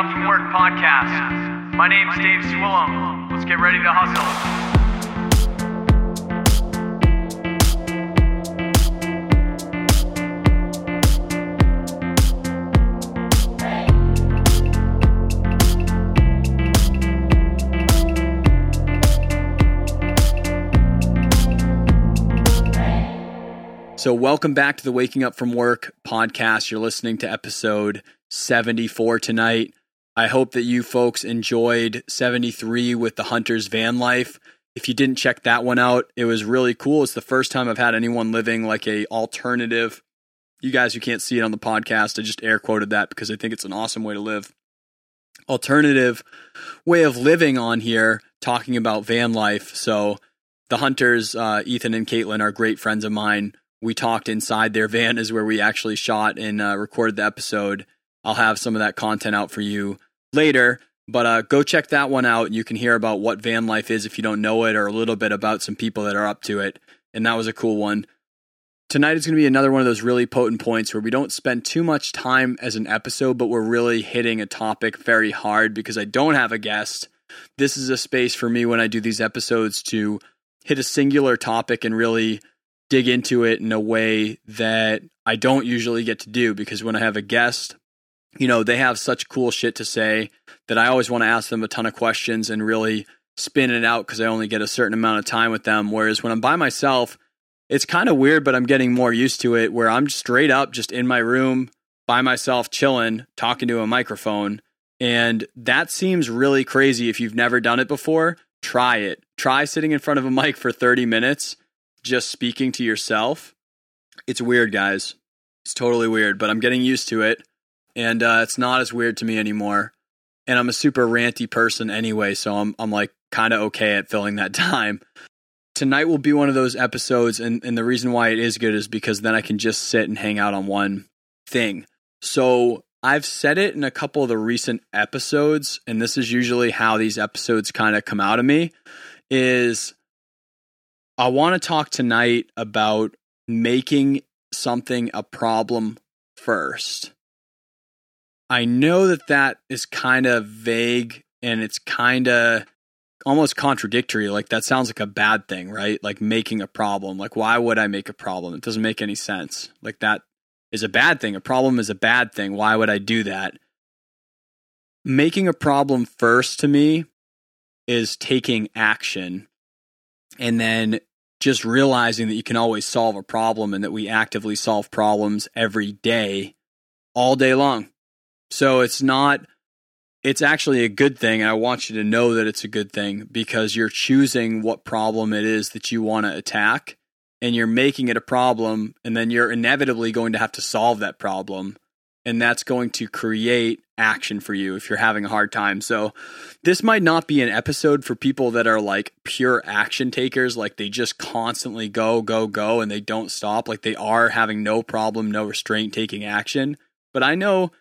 Up from Work podcast. My name's Dave Swillum. Let's get ready to hustle. So, welcome back to the Waking Up from Work podcast. You're listening to episode 74 tonight. I hope that you folks enjoyed 73 with the Hunter's van life. If you didn't check that one out, it was really cool. It's the first time I've had anyone living like a alternative. You guys who can't see it on the podcast, I just air quoted that because I think it's an awesome way to live. Alternative way of living on here, talking about van life. So the Hunters, uh, Ethan and Caitlin, are great friends of mine we talked inside their van is where we actually shot and uh, recorded the episode. I'll have some of that content out for you later, but uh, go check that one out. You can hear about what van life is if you don't know it, or a little bit about some people that are up to it. And that was a cool one. Tonight is going to be another one of those really potent points where we don't spend too much time as an episode, but we're really hitting a topic very hard because I don't have a guest. This is a space for me when I do these episodes to hit a singular topic and really dig into it in a way that I don't usually get to do because when I have a guest, you know, they have such cool shit to say that I always want to ask them a ton of questions and really spin it out because I only get a certain amount of time with them. Whereas when I'm by myself, it's kind of weird, but I'm getting more used to it where I'm straight up just in my room by myself, chilling, talking to a microphone. And that seems really crazy. If you've never done it before, try it. Try sitting in front of a mic for 30 minutes just speaking to yourself. It's weird, guys. It's totally weird, but I'm getting used to it. And uh, it's not as weird to me anymore. And I'm a super ranty person anyway, so I'm, I'm like kind of okay at filling that time. Tonight will be one of those episodes, and, and the reason why it is good is because then I can just sit and hang out on one thing. So I've said it in a couple of the recent episodes, and this is usually how these episodes kind of come out of me is I want to talk tonight about making something a problem first. I know that that is kind of vague and it's kind of almost contradictory. Like that sounds like a bad thing, right? Like making a problem. Like why would I make a problem? It doesn't make any sense. Like that is a bad thing. A problem is a bad thing. Why would I do that? Making a problem first to me is taking action and then just realizing that you can always solve a problem and that we actively solve problems every day, all day long. So it's not, it's actually a good thing. And I want you to know that it's a good thing because you're choosing what problem it is that you want to attack and you're making it a problem. And then you're inevitably going to have to solve that problem and that's going to create action for you if you're having a hard time. So, this might not be an episode for people that are like pure action takers, like they just constantly go, go, go, and they don't stop, like they are having no problem, no restraint taking action. But I know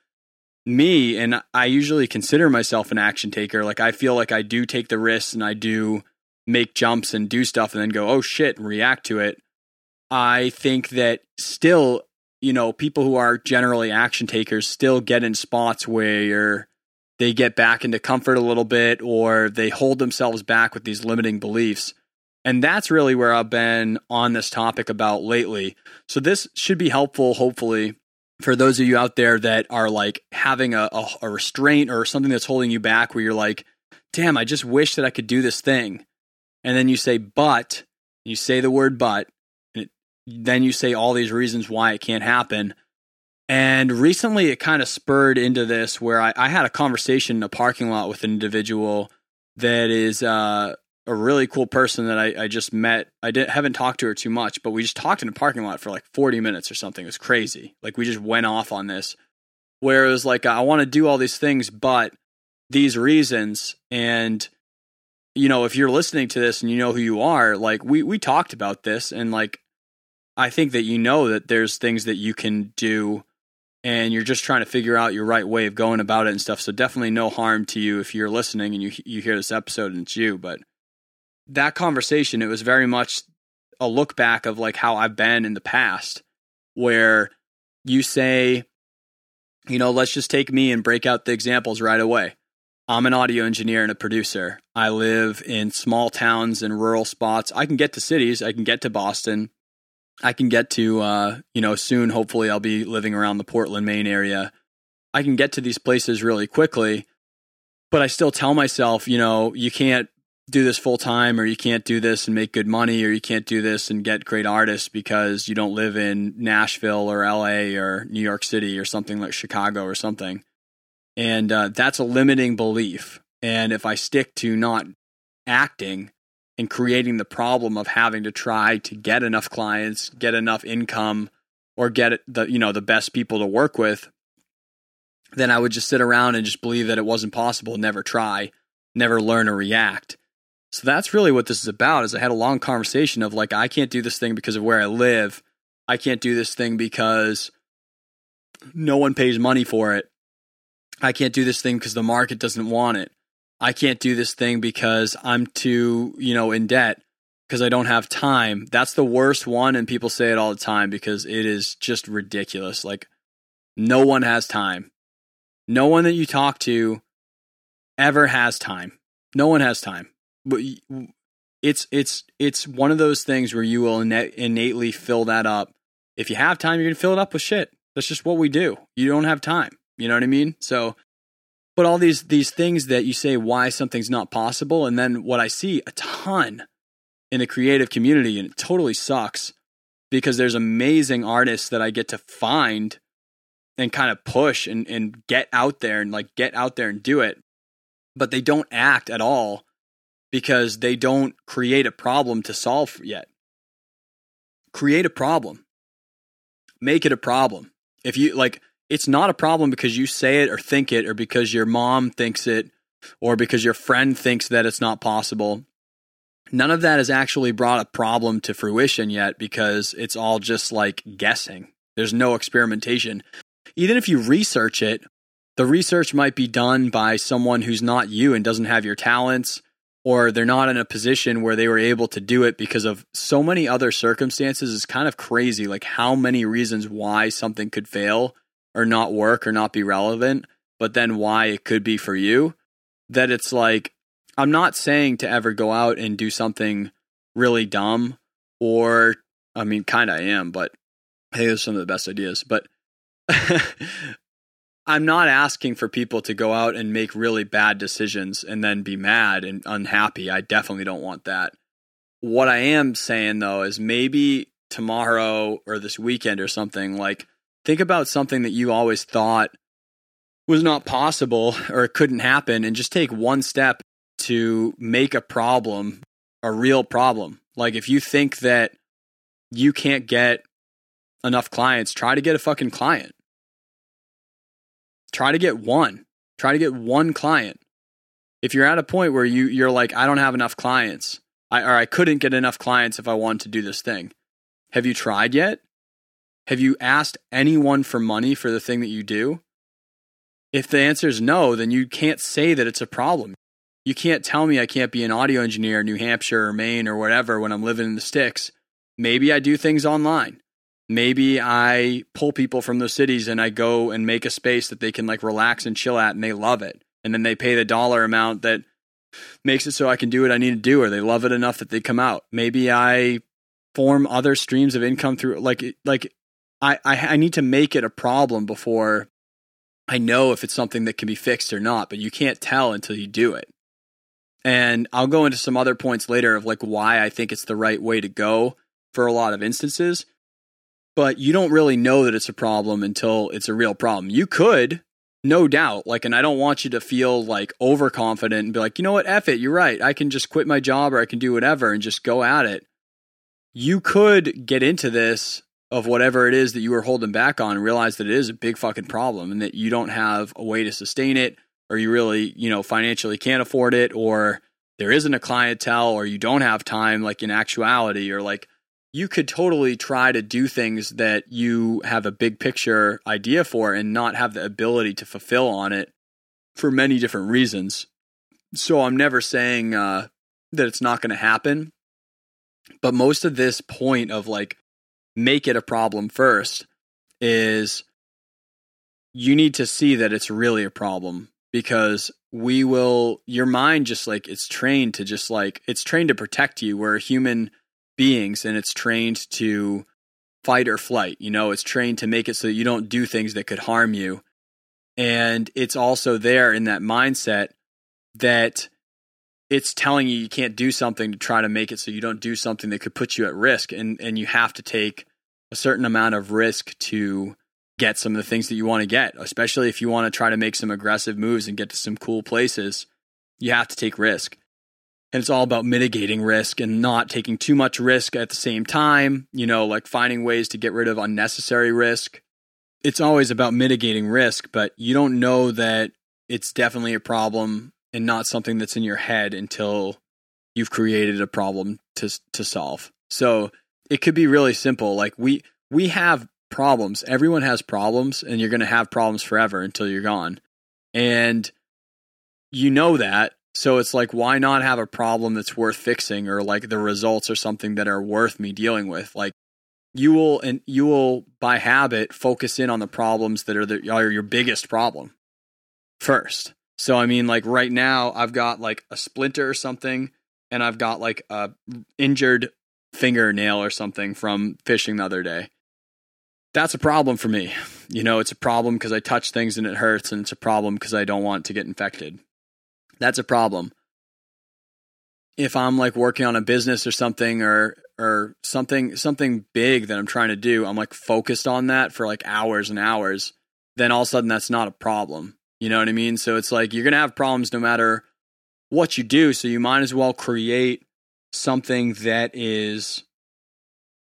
me, and I usually consider myself an action taker. Like, I feel like I do take the risks and I do make jumps and do stuff and then go, oh shit, and react to it. I think that still you know, people who are generally action takers still get in spots where they get back into comfort a little bit or they hold themselves back with these limiting beliefs. And that's really where I've been on this topic about lately. So this should be helpful, hopefully, for those of you out there that are like having a, a, a restraint or something that's holding you back where you're like, damn, I just wish that I could do this thing. And then you say, but, you say the word but, then you say all these reasons why it can't happen. And recently it kind of spurred into this where I, I, had a conversation in a parking lot with an individual that is uh, a really cool person that I, I just met. I didn't, haven't talked to her too much, but we just talked in a parking lot for like 40 minutes or something. It was crazy. Like we just went off on this where it was like, I want to do all these things, but these reasons. And, you know, if you're listening to this and you know who you are, like we, we talked about this and like, I think that you know that there's things that you can do and you're just trying to figure out your right way of going about it and stuff. So definitely no harm to you if you're listening and you you hear this episode and it's you. But that conversation, it was very much a look back of like how I've been in the past, where you say, you know, let's just take me and break out the examples right away. I'm an audio engineer and a producer. I live in small towns and rural spots. I can get to cities. I can get to Boston. I can get to, uh, you know, soon, hopefully, I'll be living around the Portland, Maine area. I can get to these places really quickly, but I still tell myself, you know, you can't do this full time or you can't do this and make good money or you can't do this and get great artists because you don't live in Nashville or LA or New York City or something like Chicago or something. And uh, that's a limiting belief. And if I stick to not acting and creating the problem of having to try to get enough clients, get enough income, or get the you know the best people to work with, then I would just sit around and just believe that it wasn't possible, never try, never learn or react. So that's really what this is about. Is I had a long conversation of like I can't do this thing because of where I live. I can't do this thing because no one pays money for it. I can't do this thing because the market doesn't want it. I can't do this thing because I'm too, you know, in debt because I don't have time. That's the worst one and people say it all the time because it is just ridiculous. Like no one has time. No one that you talk to ever has time. No one has time but it's it's it's one of those things where you will innately fill that up. If you have time, you're gonna fill it up with shit. That's just what we do. You don't have time. You know what I mean? So, but all these these things that you say why something's not possible, and then what I see a ton in the creative community, and it totally sucks because there's amazing artists that I get to find and kind of push and and get out there and like get out there and do it, but they don't act at all because they don't create a problem to solve yet. Create a problem. Make it a problem. If you like, it's not a problem because you say it or think it or because your mom thinks it or because your friend thinks that it's not possible. None of that has actually brought a problem to fruition yet because it's all just like guessing. There's no experimentation. Even if you research it, the research might be done by someone who's not you and doesn't have your talents or they're not in a position where they were able to do it because of so many other circumstances is kind of crazy. Like how many reasons why something could fail or not work or not be relevant but then why it could be for you that it's like i'm not saying to ever go out and do something really dumb or i mean kind of am but hey those are some of the best ideas but I'm not asking for people to go out and make really bad decisions and then be mad and unhappy. I definitely don't want that. What I am saying though is maybe tomorrow or this weekend or something, like think about something that you always thought was not possible or it couldn't happen and just take one step to make a problem a real problem. Like if you think that you can't get enough clients, try to get a fucking client try to get one. Try to get one client. If you're at a point where you you're like, I don't have enough clients, I, or I couldn't get enough clients if I wanted to do this thing. Have you tried yet? Have you asked anyone for money for the thing that you do? If the answer is no, then you can't say that it's a problem. You can't tell me I can't be an audio engineer in New Hampshire or Maine or whatever when I'm living in the sticks. Maybe I do things online maybe I pull people from those cities and I go and make a space that they can like relax and chill at and they love it. And then they pay the dollar amount that makes it so I can do what I need to do or they love it enough that they come out. Maybe I form other streams of income through like like I, I, I need to make it a problem before I know if it's something that can be fixed or not, but you can't tell until you do it. And I'll go into some other points later of like why I think it's the right way to go for a lot of instances but you don't really know that it's a problem until it's a real problem. You could, no doubt, like, and I don't want you to feel like overconfident and be like, you know what, F it, you're right. I can just quit my job or I can do whatever and just go at it. You could get into this of whatever it is that you were holding back on and realize that it is a big fucking problem and that you don't have a way to sustain it or you really, you know, financially can't afford it or there isn't a clientele or you don't have time like in actuality or like you could totally try to do things that you have a big picture idea for and not have the ability to fulfill on it for many different reasons. So I'm never saying uh, that it's not going to happen. But most of this point of like, make it a problem first is you need to see that it's really a problem because we will your mind just like it's trained to just like it's trained to protect you we're human beings and it's trained to fight or flight you know it's trained to make it so that you don't do things that could harm you and it's also there in that mindset that it's telling you you can't do something to try to make it so you don't do something that could put you at risk and and you have to take a certain amount of risk to get some of the things that you want to get, especially if you want to try to make some aggressive moves and get to some cool places. You have to take risk. And it's all about mitigating risk and not taking too much risk at the same time, you know, like finding ways to get rid of unnecessary risk. It's always about mitigating risk, but you don't know that it's definitely a problem and not something that's in your head until you've created a problem to to solve. So, it could be really simple. Like we we have problems. Everyone has problems, and you're going to have problems forever until you're gone. And you know that. So it's like, why not have a problem that's worth fixing or like the results or something that are worth me dealing with? Like, you will, and you will by habit focus in on the problems that are, the, are your biggest problem first. So, I mean, like right now, I've got like a splinter or something, and I've got like a injured fingernail or something from fishing the other day that's a problem for me. You know, it's a problem because I touch things and it hurts, and it's a problem because I don't want to get infected. That's a problem. If I'm like working on a business or something or or something something big that I'm trying to do, I'm like focused on that for like hours and hours, then all of a sudden that's not a problem. You know what I mean? So it's like you're going to have problems no matter what you do, so you might as well create something that is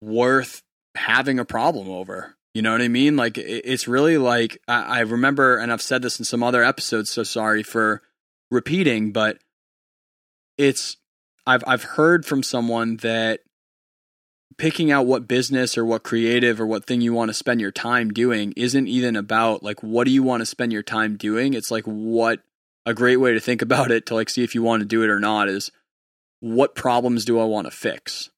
worth having a problem over. You know what I mean? Like it's really like I, remember, and I've said this in some other episodes. So sorry for repeating, but it's I've I've heard from someone that picking out what business or what creative or what thing you want to spend your time doing isn't even about like what do you want to spend your time doing. It's like what a great way to think about it to like see if you want to do it or not is what problems do I want to fix?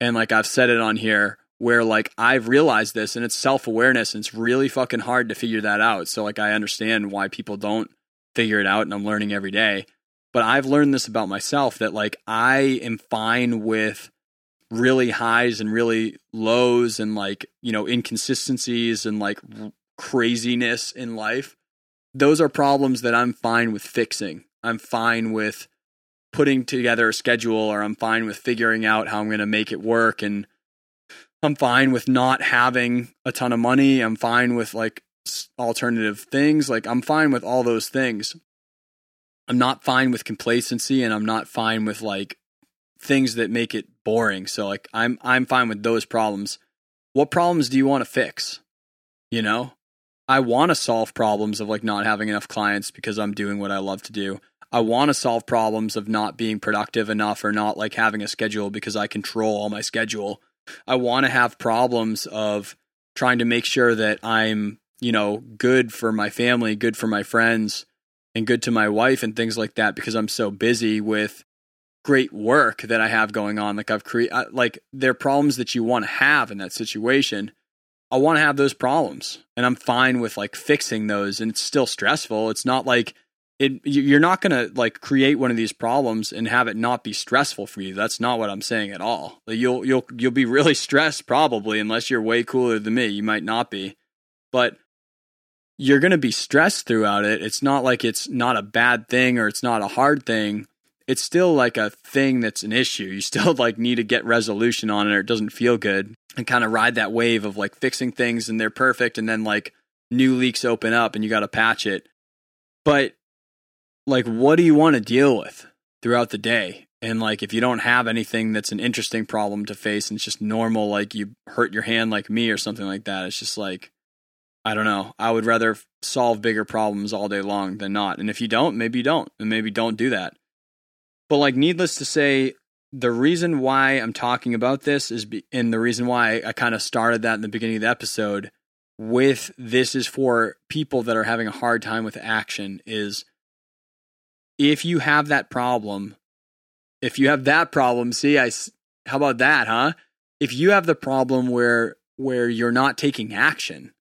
And like I've said it on here, where like I've realized this and it's self awareness and it's really fucking hard to figure that out. So like I understand why people don't figure it out and I'm learning every day. But I've learned this about myself that like I am fine with really highs and really lows and like, you know, inconsistencies and like craziness in life. Those are problems that I'm fine with fixing. I'm fine with putting together a schedule or I'm fine with figuring out how I'm going to make it work and I'm fine with not having a ton of money. I'm fine with like alternative things. Like I'm fine with all those things. I'm not fine with complacency and I'm not fine with like things that make it boring. So like I'm I'm fine with those problems. What problems do you want to fix? You know? I want to solve problems of like not having enough clients because I'm doing what I love to do. I want to solve problems of not being productive enough or not like having a schedule because I control all my schedule. I want to have problems of trying to make sure that I'm, you know, good for my family, good for my friends, and good to my wife and things like that because I'm so busy with great work that I have going on. Like I've created, like there are problems that you want to have in that situation. I want to have those problems and I'm fine with like fixing those and it's still stressful. It's not like it you're not going to like create one of these problems and have it not be stressful for you that's not what i'm saying at all you'll you'll you'll be really stressed probably unless you're way cooler than me you might not be but you're going to be stressed throughout it. It's not like it's not a bad thing or it's not a hard thing. It's still like a thing that's an issue. You still like need to get resolution on it or it doesn't feel good and kind of ride that wave of like fixing things and they're perfect and then like new leaks open up and you got to patch it. But like what do you want to deal with throughout the day? And like if you don't have anything that's an interesting problem to face and it's just normal, like you hurt your hand like me or something like that, it's just like I don't know. I would rather solve bigger problems all day long than not. And if you don't, maybe you don't, and maybe don't do that. But like needless to say, the reason why I'm talking about this is, be, and the reason why I kind of started that in the beginning of the episode with this is for people that are having a hard time with action is if you have that problem, if you have that problem, see, I, how about that, huh? If you have the problem where, where you're not taking action,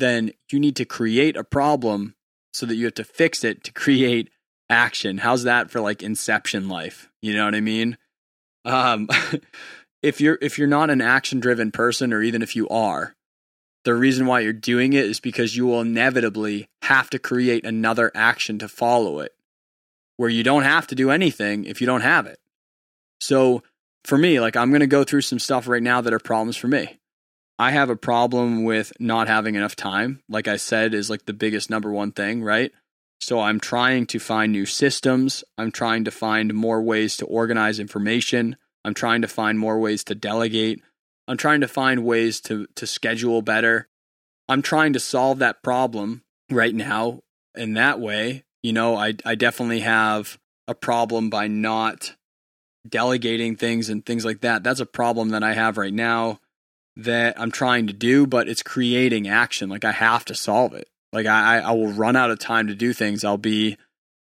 then you need to create a problem so that you have to fix it to create action. How's that for like inception life? You know what I mean? Um, if you're if you're not an action driven person or even if you are, the reason why you're doing it is because you will inevitably have to create another action to follow it where you don't have to do anything if you don't have it. So for me, like I'm going to go through some stuff right now that are problems for me. I have a problem with not having enough time. Like I said, is like the biggest number one thing, right? So I'm trying to find new systems. I'm trying to find more ways to organize information. I'm trying to find more ways to delegate. I'm trying to find ways to to schedule better. I'm trying to solve that problem right now in that way. You know, I I definitely have a problem by not delegating things and things like that. That's a problem that I have right now that I'm trying to do, but it's creating action. Like I have to solve it. Like I, I will run out of time to do things. I'll be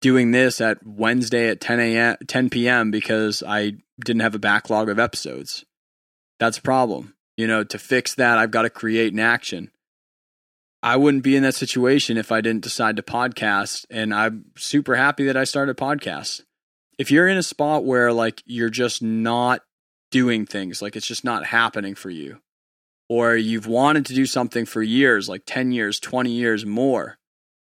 doing this at Wednesday at 10 a.m. 10 p.m. because I didn't have a backlog of episodes. That's a problem. You know, to fix that, I've got to create an action. I wouldn't be in that situation if I didn't decide to podcast, and I'm super happy that I started podcast. If you're in a spot where like you're just not doing things, like it's just not happening for you, or you've wanted to do something for years, like 10 years, 20 years more.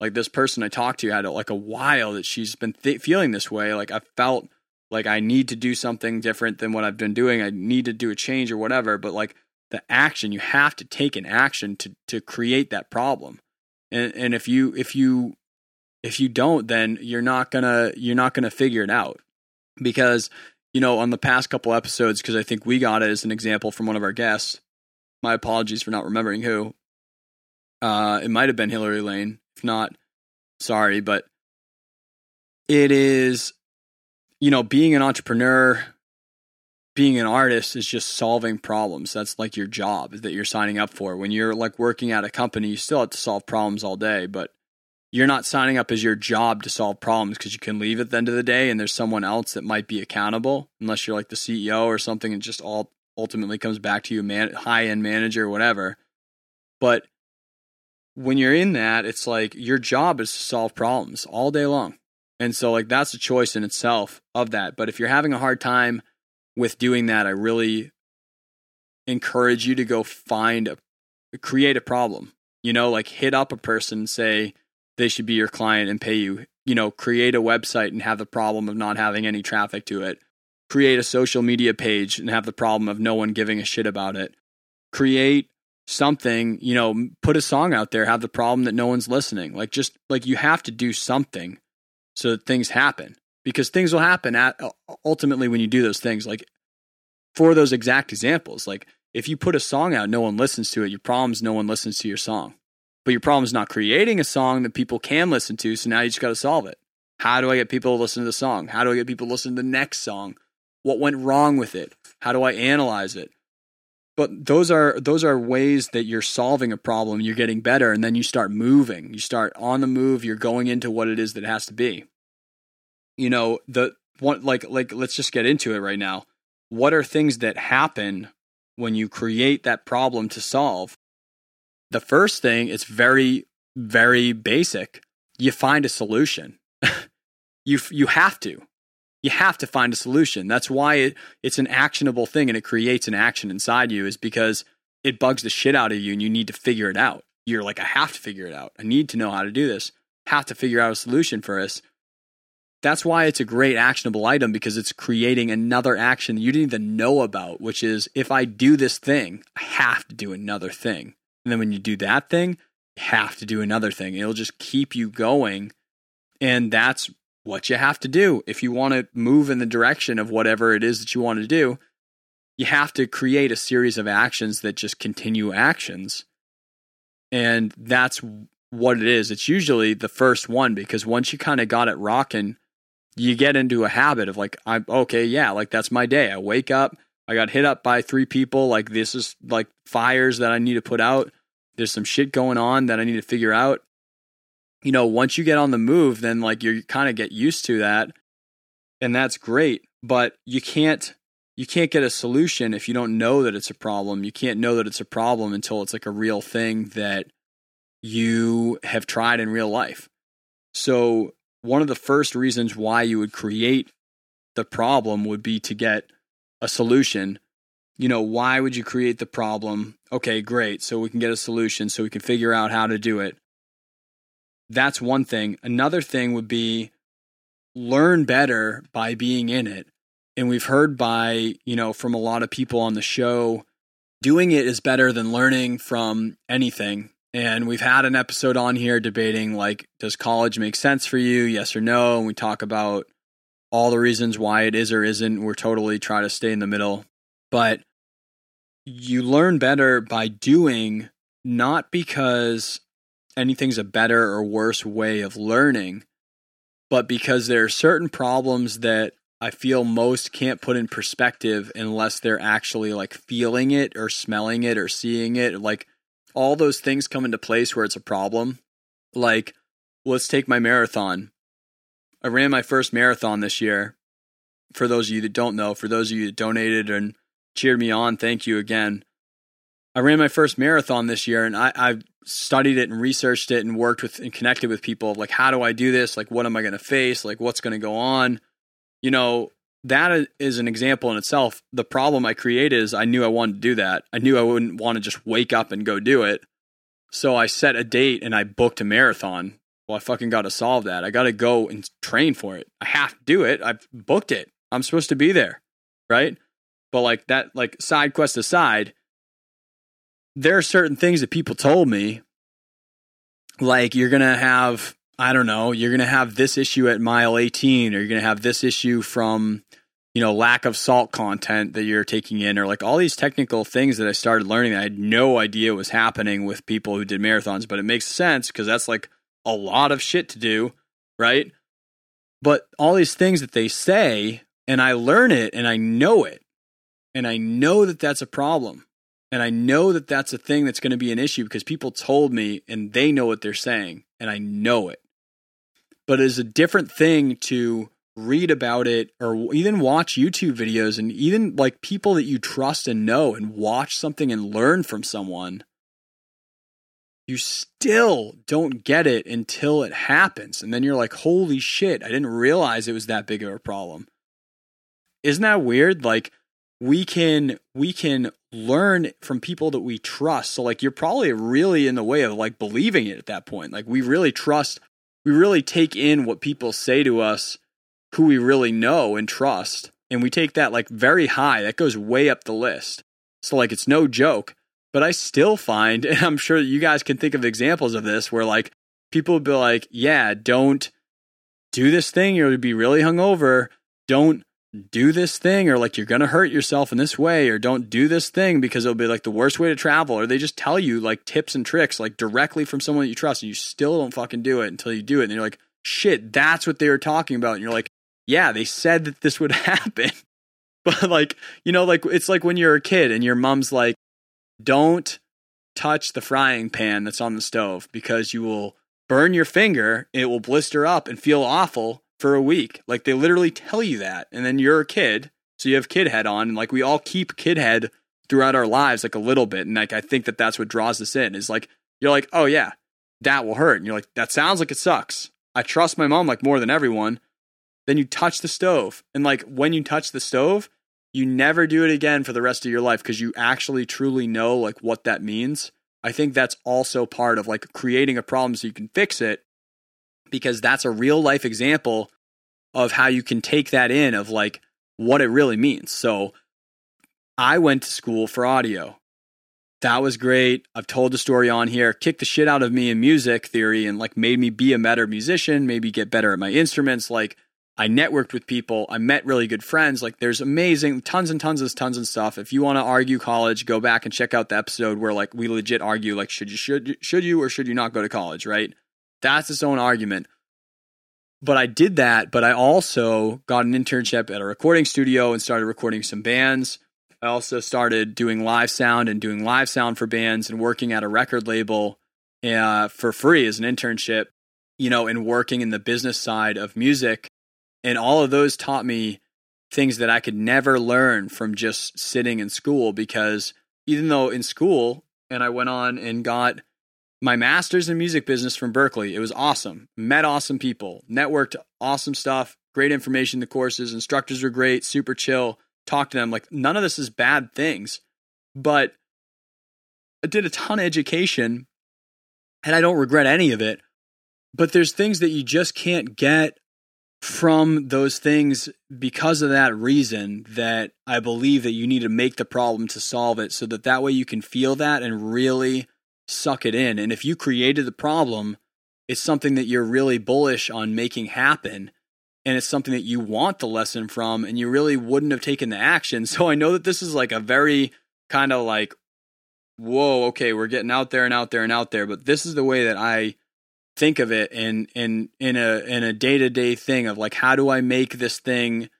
Like this person I talked to had like a while that she's been th- feeling this way. Like I felt like I need to do something different than what I've been doing. I need to do a change or whatever. But like the action, you have to take an action to to create that problem. And and if you if you if you don't, then you're not gonna you're not gonna figure it out. Because, you know, on the past couple episodes, because I think we got it as an example from one of our guests, my apologies for not remembering who. Uh, it might have been Hillary Lane. If not, sorry, but it is, you know, being an entrepreneur, being an artist is just solving problems. That's like your job that you're signing up for. When you're like working at a company, you still have to solve problems all day, but you're not signing up as your job to solve problems because you can leave at the end of the day and there's someone else that might be accountable unless you're like the CEO or something and just all ultimately comes back to you, man, high end manager, whatever. But when you're in that, it's like your job is to solve problems all day long. And so, like, that's a choice in itself of that. But if you're having a hard time with doing that, I really encourage you to go find a create a problem. You know, like hit up a person, say they should be your client and pay you. You know, create a website and have the problem of not having any traffic to it create a social media page and have the problem of no one giving a shit about it. Create something, you know, put a song out there, have the problem that no one's listening. Like just like you have to do something so that things happen because things will happen at ultimately when you do those things. Like for those exact examples, like if you put a song out, no one listens to it. Your problem is no one listens to your song. But your problem is not creating a song that people can listen to. So now you just got to solve it. How do I get people to listen to the song? How do I get people to listen to the next song? What went wrong with it? How do I analyze it? But those are those are ways that you're solving a problem, you're getting better, and then you start moving. You start on the move, you're going into what it is that it has to be. You know, the one like like let's just get into it right now. What are things that happen when you create that problem to solve? The first thing, it's very, very basic. You find a solution. you you have to you have to find a solution. That's why it, it's an actionable thing and it creates an action inside you is because it bugs the shit out of you and you need to figure it out. You're like, I have to figure it out. I need to know how to do this. Have to figure out a solution for us. That's why it's a great actionable item because it's creating another action you didn't even know about, which is if I do this thing, I have to do another thing. And then when you do that thing, you have to do another thing. It'll just keep you going. And that's what you have to do if you want to move in the direction of whatever it is that you want to do. You have to create a series of actions that just continue actions. And that's what it is. It's usually the first one because once you kind of got it rocking, you get into a habit of like, I'm okay, yeah, like that's my day. I wake up, I got hit up by three people. Like, this is like fires that I need to put out. There's some shit going on that I need to figure out you know, once you get on the move, then like you kind of get used to that and that's great, but you can't you can't get a solution if you don't know that it's a problem. You can't know that it's a problem until it's like a real thing that you have tried in real life. So, one of the first reasons why you would create the problem would be to get a solution. You know, why would you create the problem? Okay, great. So we can get a solution so we can figure out how to do it. That's one thing. Another thing would be learn better by being in it. And we've heard by, you know, from a lot of people on the show, doing it is better than learning from anything. And we've had an episode on here debating like, does college make sense for you? Yes or no? And we talk about all the reasons why it is or isn't. We're totally try to stay in the middle. But you learn better by doing, not because anything's a better or worse way of learning, but because there are certain problems that I feel most can't put in perspective unless they're actually like feeling it or smelling it or seeing it. Like all those things come into place where it's a problem. Like, let's take my marathon. I ran my first marathon this year. For those of you that don't know, for those of you that donated and cheered me on, thank you again. I ran my first marathon this year and I, I studied it and researched it and worked with and connected with people like how do I do this? Like what am I going to face? Like what's going to go on? You know, that is an example in itself. The problem I created is I knew I wanted to do that. I knew I wouldn't want to just wake up and go do it. So I set a date and I booked a marathon. Well, I fucking got to solve that. I got to go and train for it. I have to do it. I've booked it. I'm supposed to be there. Right. But like that, like side quest aside, there are certain things that people told me, like you're going to have, I don't know, you're going to have this issue at mile 18, or you're going to have this issue from, you know, lack of salt content that you're taking in, or like all these technical things that I started learning that I had no idea was happening with people who did marathons, but it makes sense because that's like a lot of shit to do, right? But all these things that they say, and I learn it and I know it, and I know that that's a problem and I know that that's a thing that's going to be an issue because people told me and they know what they're saying and I know it. But it's a different thing to read about it or even watch YouTube videos and even like people that you trust and know and watch something and learn from someone. You still don't get it until it happens. And then you're like, holy shit, I didn't realize it was that big of a problem. Isn't that weird? Like, we can we can learn from people that we trust. So like you're probably really in the way of like believing it at that point. Like we really trust we really take in what people say to us who we really know and trust and we take that like very high. That goes way up the list. So like it's no joke. But I still find and I'm sure you guys can think of examples of this where like people would be like, "Yeah, don't do this thing, you'll be really hungover. Don't do this thing or like you're going to hurt yourself in this way or don't do this thing because it'll be like the worst way to travel or they just tell you like tips and tricks like directly from someone that you trust and you still don't fucking do it until you do it and you're like shit that's what they were talking about and you're like yeah they said that this would happen. But like you know like it's like when you're a kid and your mom's like don't touch the frying pan that's on the stove because you will burn your finger it will blister up and feel awful for a week. Like they literally tell you that. And then you're a kid, so you have kid head on. And like we all keep kid head throughout our lives, like a little bit. And like I think that that's what draws us in is like, you're like, oh yeah, that will hurt. And you're like, that sounds like it sucks. I trust my mom like more than everyone. Then you touch the stove. And like when you touch the stove, you never do it again for the rest of your life because you actually truly know like what that means. I think that's also part of like creating a problem so you can fix it because that's a real life example of how you can take that in of like what it really means. So I went to school for audio. That was great. I've told the story on here, kicked the shit out of me in music theory and like made me be a better musician, maybe get better at my instruments. Like I networked with people, I met really good friends. Like there's amazing tons and tons of tons of stuff. If you want to argue college, go back and check out the episode where like we legit argue like should you should should you or should you not go to college, right? That's its own argument. But I did that, but I also got an internship at a recording studio and started recording some bands. I also started doing live sound and doing live sound for bands and working at a record label uh, for free as an internship, you know, and working in the business side of music. And all of those taught me things that I could never learn from just sitting in school because even though in school and I went on and got my master's in music business from Berklee. It was awesome. Met awesome people, networked awesome stuff, great information. The courses, instructors were great, super chill. Talk to them. Like none of this is bad things, but I did a ton of education and I don't regret any of it. But there's things that you just can't get from those things because of that reason that I believe that you need to make the problem to solve it so that that way you can feel that and really suck it in. And if you created the problem, it's something that you're really bullish on making happen. And it's something that you want the lesson from, and you really wouldn't have taken the action. So I know that this is like a very kind of like, whoa, okay, we're getting out there and out there and out there. But this is the way that I think of it in in in a in a day to day thing of like how do I make this thing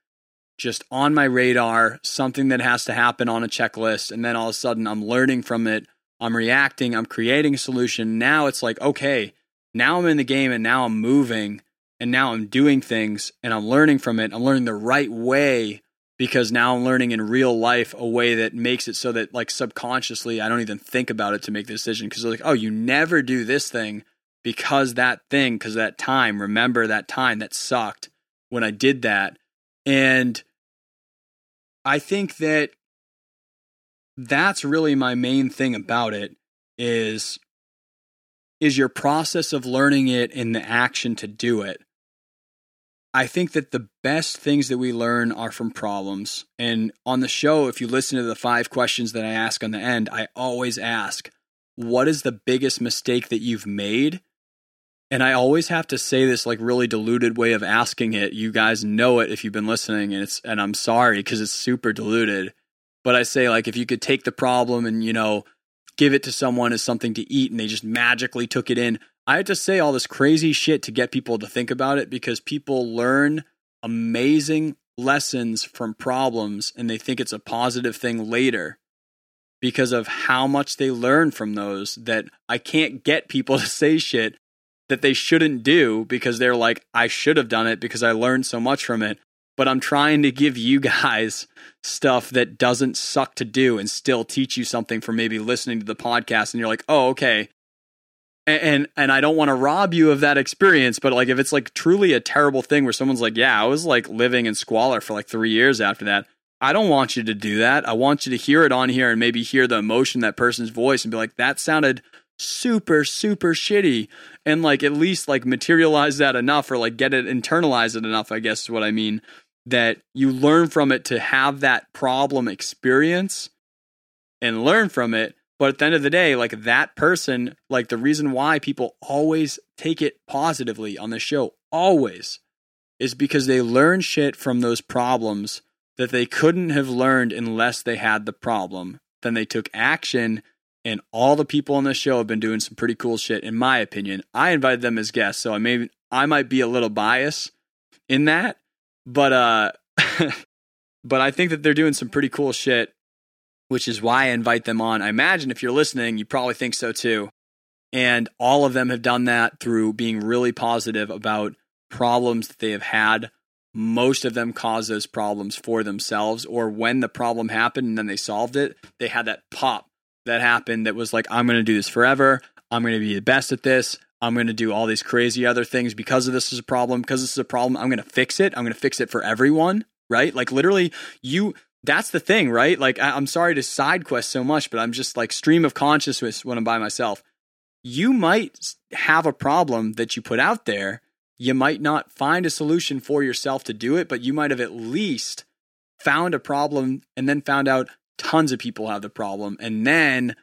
just on my radar, something that has to happen on a checklist, and then all of a sudden I'm learning from it I'm reacting, I'm creating a solution. Now it's like, okay, now I'm in the game and now I'm moving and now I'm doing things and I'm learning from it. I'm learning the right way because now I'm learning in real life a way that makes it so that like subconsciously I don't even think about it to make the decision because like, oh, you never do this thing because that thing, because that time, remember that time that sucked when I did that. And I think that that's really my main thing about it is is your process of learning it in the action to do it. I think that the best things that we learn are from problems. And on the show, if you listen to the five questions that I ask on the end, I always ask, what is the biggest mistake that you've made? And I always have to say this like really diluted way of asking it. You guys know it if you've been listening and it's and I'm sorry because it's super diluted. But I say like if you could take the problem and you know give it to someone as something to eat and they just magically took it in. I had to say all this crazy shit to get people to think about it because people learn amazing lessons from problems and they think it's a positive thing later because of how much they learn from those that I can't get people to say shit that they shouldn't do because they're like I should have done it because I learned so much from it but I'm trying to give you guys stuff that doesn't suck to do and still teach you something from maybe listening to the podcast and you're like, "Oh, okay." And and, and I don't want to rob you of that experience, but like if it's like truly a terrible thing where someone's like, "Yeah, I was like living in squalor for like 3 years after that." I don't want you to do that. I want you to hear it on here and maybe hear the emotion that person's voice and be like, "That sounded super super shitty." And like at least like materialize that enough or like get it internalize it enough, I guess is what I mean that you learn from it to have that problem experience and learn from it. But at the end of the day, like that person, like the reason why people always take it positively on the show, always, is because they learn shit from those problems that they couldn't have learned unless they had the problem. Then they took action, and all the people on the show have been doing some pretty cool shit, in my opinion. I invited them as guests, so I may I might be a little biased in that, but uh but I think that they're doing some pretty cool shit, which is why I invite them on. I imagine if you're listening, you probably think so too. And all of them have done that through being really positive about problems that they have had. Most of them cause those problems for themselves, or when the problem happened and then they solved it, they had that pop that happened that was like, I'm going to do this forever. I'm going to be the best at this. I'm going to do all these crazy other things because of this is a problem. Because this is a problem, I'm going to fix it. I'm going to fix it for everyone, right? Like literally, you. That's the thing, right? Like I, I'm sorry to side quest so much, but I'm just like stream of consciousness when I'm by myself. You might have a problem that you put out there. You might not find a solution for yourself to do it, but you might have at least found a problem and then found out tons of people have the problem and then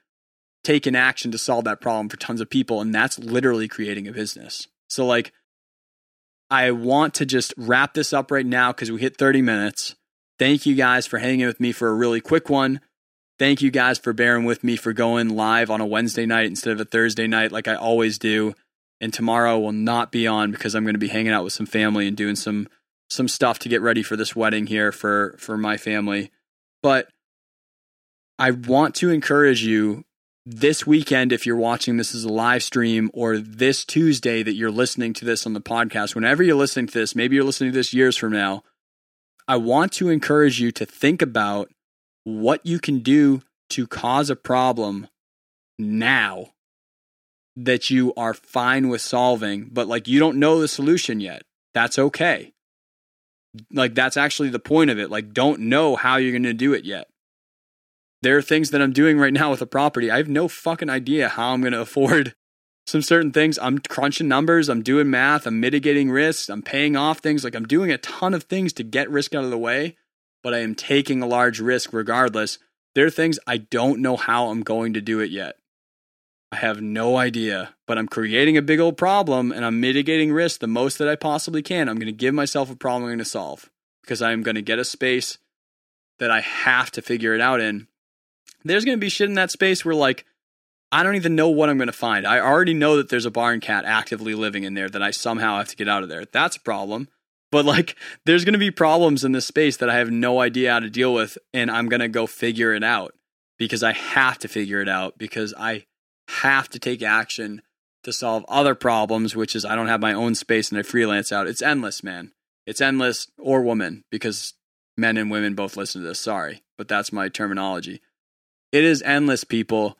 taken action to solve that problem for tons of people. And that's literally creating a business. So, like, I want to just wrap this up right now because we hit 30 minutes. Thank you guys for hanging with me for a really quick one. Thank you guys for bearing with me for going live on a Wednesday night instead of a Thursday night like I always do. And tomorrow will not be on because I'm going to be hanging out with some family and doing some some stuff to get ready for this wedding here for for my family. But I want to encourage you this weekend, if you're watching this as a live stream, or this Tuesday that you're listening to this on the podcast, whenever you're listening to this, maybe you're listening to this years from now, I want to encourage you to think about what you can do to cause a problem now. that you are fine with solving, but like you don't know the solution yet. That's okay. Like that's actually the point of it. Like don't know how you're going to do it yet. There are things that I'm doing right now with a property. I have no fucking idea how I'm going to afford some certain things. I'm crunching numbers, I'm doing math, I'm mitigating risks, I'm paying off things. Like I'm doing a ton of things to get risk out of the way, but I am taking a large risk regardless. There are things I don't know how I'm going to do it yet. I have no idea, but I'm creating a big old problem and I'm mitigating risk the most that I possibly can. I'm going to give myself a problem I'm going to solve because I'm going to get a space that I have to figure it out in. There's going to be shit in that space where, like, I don't even know what I'm going to find. I already know that there's a barn cat actively living in there that I somehow have to get out of there. That's a problem. But like, there's going to be problems in this space that I have no idea how to deal with, and I'm going to go figure it out because I have to figure it out because I have to take action to solve other problems, which is I don't have my own space and I freelance out. It's endless, man. It's endless or woman because men and women both listen to this. Sorry, but that's my terminology. It is endless, people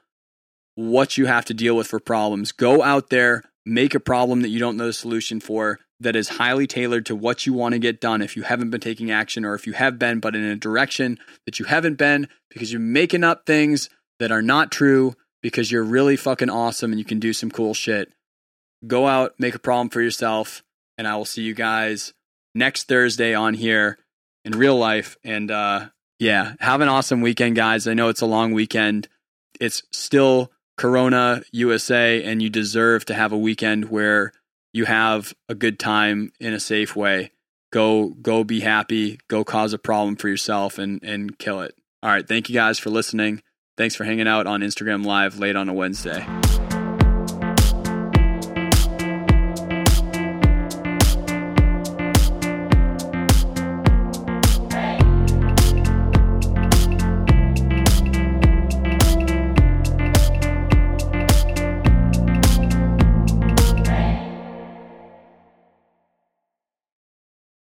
what you have to deal with for problems. Go out there, make a problem that you don't know the solution for that is highly tailored to what you want to get done if you haven't been taking action or if you have been, but in a direction that you haven't been because you're making up things that are not true because you're really fucking awesome and you can do some cool shit. Go out, make a problem for yourself, and I will see you guys next Thursday on here in real life. And uh, yeah, have an awesome weekend, guys. I know it's a long weekend. It's still Corona USA and you deserve to have a weekend where you have a good time in a safe way. Go go be happy, go cause a problem for yourself and and kill it. All right, thank you guys for listening. Thanks for hanging out on Instagram live late on a Wednesday.